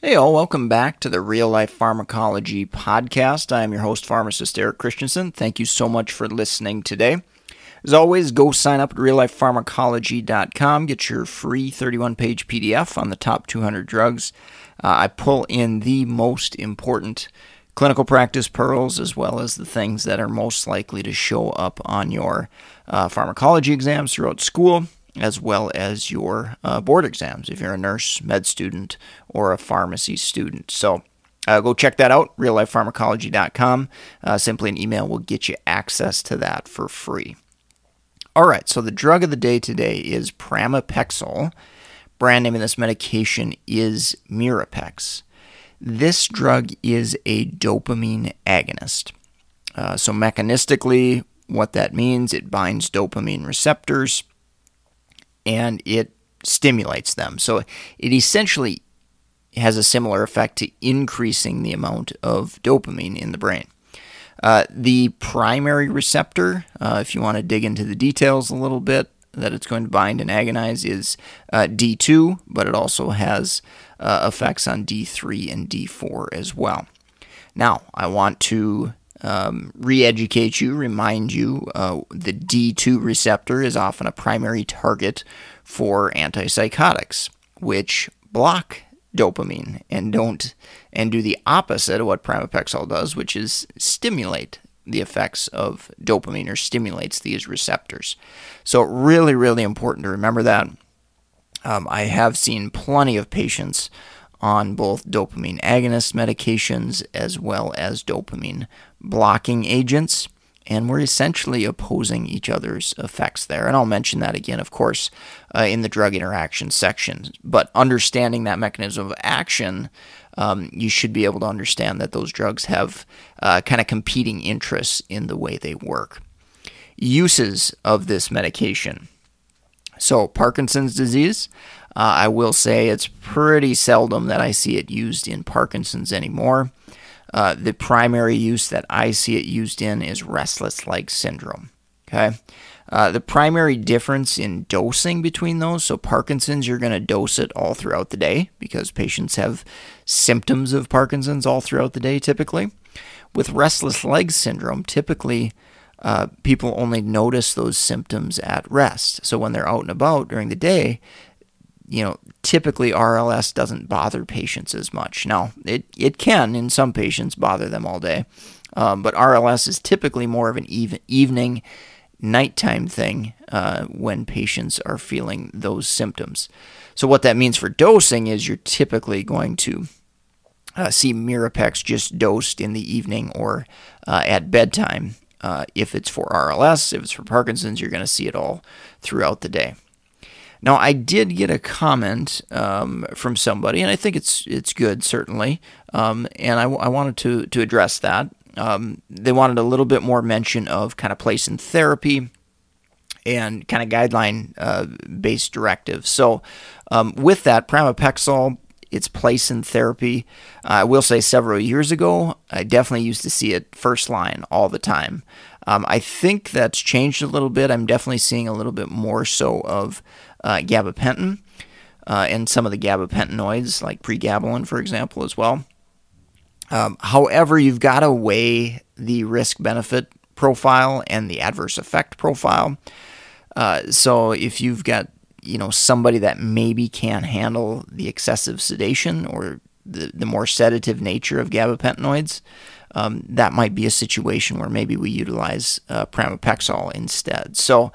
Hey, all, welcome back to the Real Life Pharmacology Podcast. I am your host, pharmacist Eric Christensen. Thank you so much for listening today. As always, go sign up at reallifepharmacology.com. Get your free 31 page PDF on the top 200 drugs. Uh, I pull in the most important clinical practice pearls as well as the things that are most likely to show up on your uh, pharmacology exams throughout school as well as your uh, board exams if you're a nurse, med student, or a pharmacy student. So uh, go check that out, reallifepharmacology.com. Uh, simply an email will get you access to that for free. All right, so the drug of the day today is pramipexole. Brand name of this medication is Mirapex. This drug is a dopamine agonist. Uh, so, mechanistically, what that means, it binds dopamine receptors and it stimulates them. So it essentially has a similar effect to increasing the amount of dopamine in the brain. Uh, the primary receptor, uh, if you want to dig into the details a little bit, that it's going to bind and agonize is uh, D2, but it also has uh, effects on D3 and D4 as well. Now, I want to um, re educate you, remind you uh, the D2 receptor is often a primary target for antipsychotics, which block dopamine and don't and do the opposite of what pramipexole does, which is stimulate the effects of dopamine or stimulates these receptors. So really, really important to remember that. Um, I have seen plenty of patients on both dopamine agonist medications as well as dopamine blocking agents, and we're essentially opposing each other's effects there. And I'll mention that again, of course, uh, in the drug interaction section. But understanding that mechanism of action, um, you should be able to understand that those drugs have uh, kind of competing interests in the way they work. Uses of this medication. So, Parkinson's disease, uh, I will say it's pretty seldom that I see it used in Parkinson's anymore. Uh, the primary use that I see it used in is restless leg syndrome. Okay. Uh, the primary difference in dosing between those, so Parkinson's, you're going to dose it all throughout the day because patients have symptoms of Parkinson's all throughout the day typically. With restless leg syndrome, typically uh, people only notice those symptoms at rest. So when they're out and about during the day, you know, typically RLS doesn't bother patients as much. Now, it, it can in some patients bother them all day, um, but RLS is typically more of an even, evening, nighttime thing uh, when patients are feeling those symptoms. So, what that means for dosing is you're typically going to uh, see Mirapex just dosed in the evening or uh, at bedtime. Uh, if it's for RLS, if it's for Parkinson's, you're going to see it all throughout the day. Now, I did get a comment um, from somebody, and I think it's it's good certainly, um, and I, I, wanted to to address that. Um, they wanted a little bit more mention of kind of place in therapy and kind of guideline uh, based directives. So, um, with that, pramipexole, its place in therapy, I will say several years ago, I definitely used to see it first line all the time. Um, I think that's changed a little bit. I'm definitely seeing a little bit more so of uh, gabapentin uh, and some of the gabapentinoids, like pregabalin, for example, as well. Um, however, you've got to weigh the risk benefit profile and the adverse effect profile. Uh, so if you've got you know somebody that maybe can't handle the excessive sedation or the, the more sedative nature of gabapentinoids, um, that might be a situation where maybe we utilize uh, pramipexole instead. So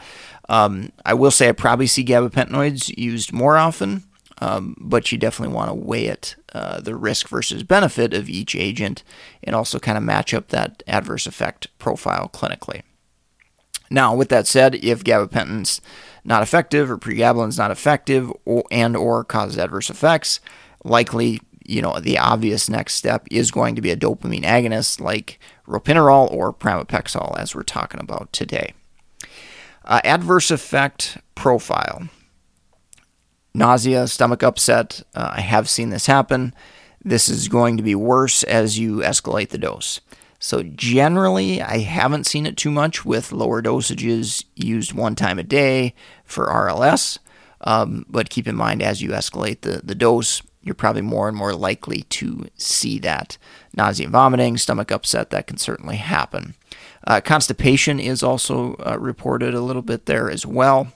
um, I will say I probably see gabapentinoids used more often, um, but you definitely want to weigh it, uh, the risk versus benefit of each agent, and also kind of match up that adverse effect profile clinically. Now, with that said, if gabapentin's not effective or pregabalin's not effective or, and or causes adverse effects, likely you know, the obvious next step is going to be a dopamine agonist like ropinirole or pramipexole, as we're talking about today. Uh, adverse effect profile nausea, stomach upset. Uh, I have seen this happen. This is going to be worse as you escalate the dose. So, generally, I haven't seen it too much with lower dosages used one time a day for RLS. Um, but keep in mind, as you escalate the, the dose, you're probably more and more likely to see that nausea and vomiting, stomach upset, that can certainly happen. Uh, constipation is also uh, reported a little bit there as well.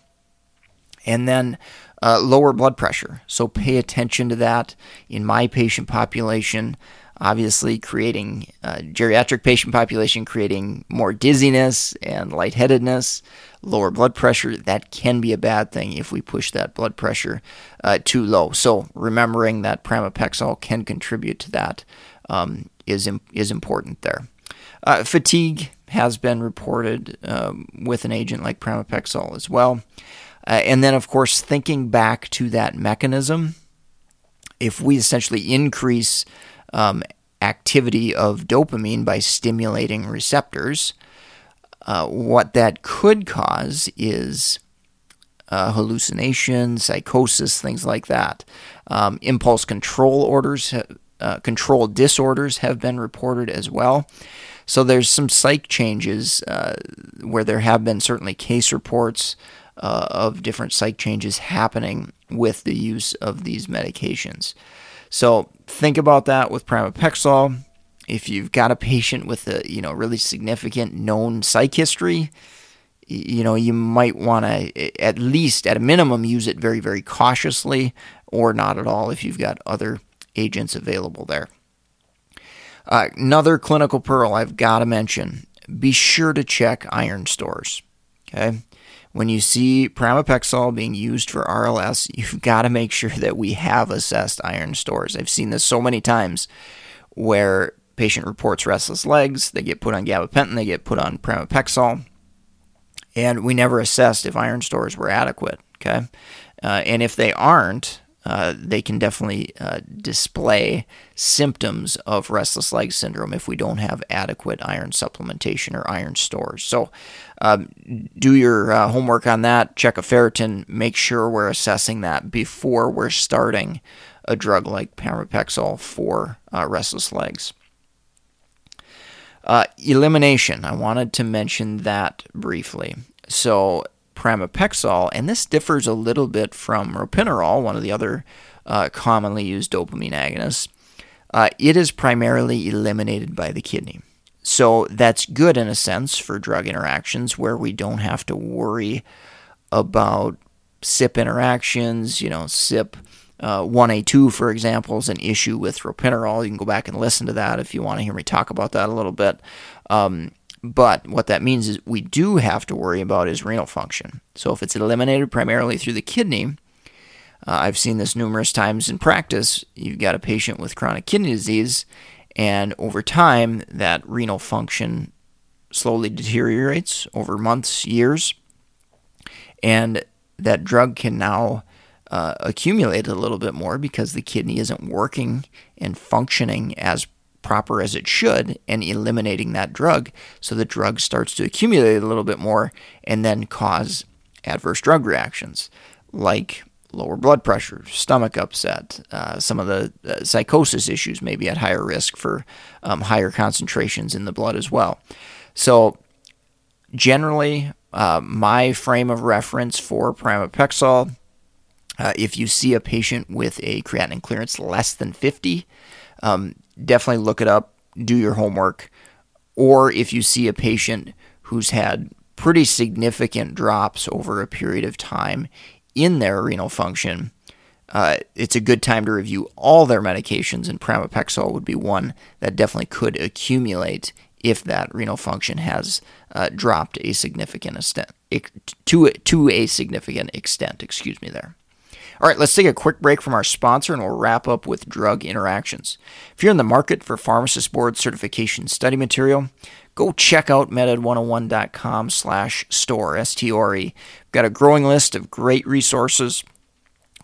And then uh, lower blood pressure. So pay attention to that in my patient population. Obviously, creating uh, geriatric patient population, creating more dizziness and lightheadedness, lower blood pressure. That can be a bad thing if we push that blood pressure uh, too low. So remembering that pramipexole can contribute to that um, is is important there. Uh, fatigue has been reported um, with an agent like pramipexole as well. Uh, and then, of course, thinking back to that mechanism, if we essentially increase um, activity of dopamine by stimulating receptors, uh, what that could cause is uh, hallucination, psychosis, things like that. Um, impulse control orders, uh, control disorders have been reported as well. So there's some psych changes uh, where there have been certainly case reports uh, of different psych changes happening with the use of these medications. So think about that with pramipexole. If you've got a patient with a you know really significant known psych history, you know you might want to at least at a minimum use it very very cautiously or not at all if you've got other agents available there. Uh, another clinical pearl I've got to mention: be sure to check iron stores. Okay, when you see pramipexole being used for RLS, you've got to make sure that we have assessed iron stores. I've seen this so many times where patient reports restless legs, they get put on gabapentin, they get put on pramipexole, and we never assessed if iron stores were adequate. Okay, uh, and if they aren't, uh, they can definitely uh, display symptoms of restless leg syndrome if we don't have adequate iron supplementation or iron stores. So, um, do your uh, homework on that. Check a ferritin. Make sure we're assessing that before we're starting a drug like pramipexole for uh, restless legs. Uh, elimination. I wanted to mention that briefly. So, pramipexole, and this differs a little bit from ropinirole, one of the other uh, commonly used dopamine agonists. Uh, it is primarily eliminated by the kidney. So that's good in a sense for drug interactions where we don't have to worry about CYP interactions. You know, CYP uh, 1A2, for example, is an issue with ropinirole. You can go back and listen to that if you want to hear me talk about that a little bit. Um, but what that means is we do have to worry about is renal function. So if it's eliminated primarily through the kidney, uh, I've seen this numerous times in practice. You've got a patient with chronic kidney disease, and over time, that renal function slowly deteriorates over months, years, and that drug can now uh, accumulate a little bit more because the kidney isn't working and functioning as proper as it should and eliminating that drug so the drug starts to accumulate a little bit more and then cause adverse drug reactions like lower blood pressure, stomach upset, uh, some of the uh, psychosis issues may be at higher risk for um, higher concentrations in the blood as well. So, generally, uh, my frame of reference for pramipexole, uh, if you see a patient with a creatinine clearance less than 50, um, definitely look it up, do your homework. Or if you see a patient who's had pretty significant drops over a period of time in their renal function, uh, it's a good time to review all their medications, and pramipexole would be one that definitely could accumulate if that renal function has uh, dropped a significant extent to to a significant extent. Excuse me there. All right, let's take a quick break from our sponsor and we'll wrap up with drug interactions. If you're in the market for pharmacist board certification study material, go check out meded101.com slash store, S-T-O-R-E. We've got a growing list of great resources,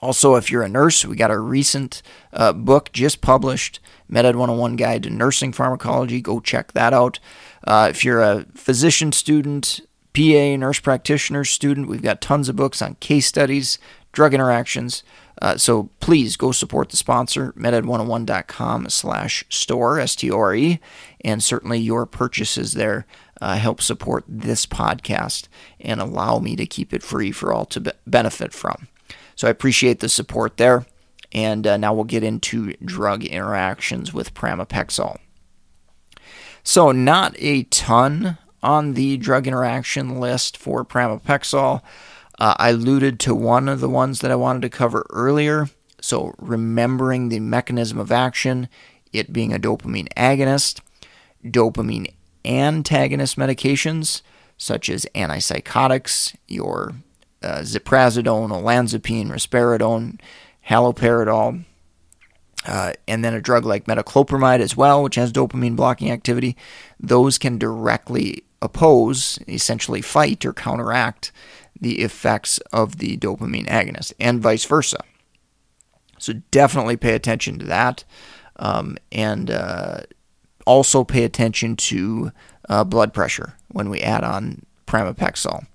Also, if you're a nurse, we got a recent uh, book just published, MedEd 101 Guide to Nursing Pharmacology. Go check that out. Uh, if you're a physician student, PA, nurse practitioner student, we've got tons of books on case studies, drug interactions. Uh, so please go support the sponsor, meded101.com slash store, S-T-O-R-E, and certainly your purchases there uh, help support this podcast and allow me to keep it free for all to be- benefit from. So I appreciate the support there. And uh, now we'll get into drug interactions with pramipexole. So, not a ton on the drug interaction list for pramipexole. Uh, I alluded to one of the ones that I wanted to cover earlier. So, remembering the mechanism of action, it being a dopamine agonist, dopamine antagonist medications such as antipsychotics, your uh, ziprasidone, olanzapine, risperidone, haloperidol, uh, and then a drug like metoclopramide as well, which has dopamine blocking activity. Those can directly oppose, essentially fight or counteract the effects of the dopamine agonist, and vice versa. So definitely pay attention to that, um, and uh, also pay attention to uh, blood pressure when we add on pramipexole.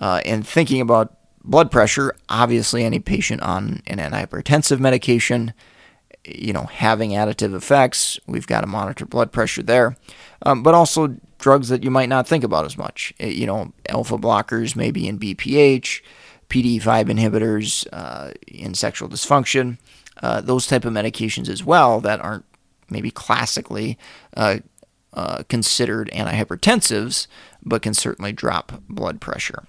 Uh, and thinking about blood pressure, obviously, any patient on an antihypertensive medication, you know, having additive effects, we've got to monitor blood pressure there. Um, but also drugs that you might not think about as much. Eh, you know, alpha blockers, maybe in BPH, PDE5 inhibitors uh, in sexual dysfunction, uh, those type of medications as well that aren't maybe classically uh, uh considered antihypertensives, but can certainly drop blood pressure.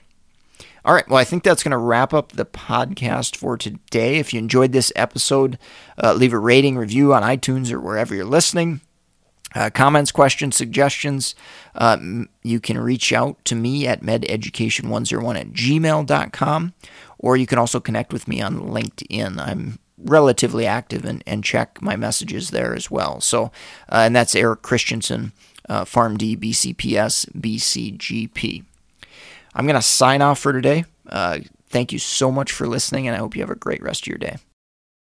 All right. Well, I think that's going to wrap up the podcast for today. If you enjoyed this episode, uh, leave a rating, review on iTunes or wherever you're listening. Uh, comments, questions, suggestions, uh, you can reach out to me at mededucation101 at gmail.com, or you can also connect with me on LinkedIn. I'm relatively active and, and check my messages there as well. So, uh, and that's Eric Christensen, uh, PharmD, BCPS, BCGP. I'm going to sign off for today. Uh, thank you so much for listening, and I hope you have a great rest of your day.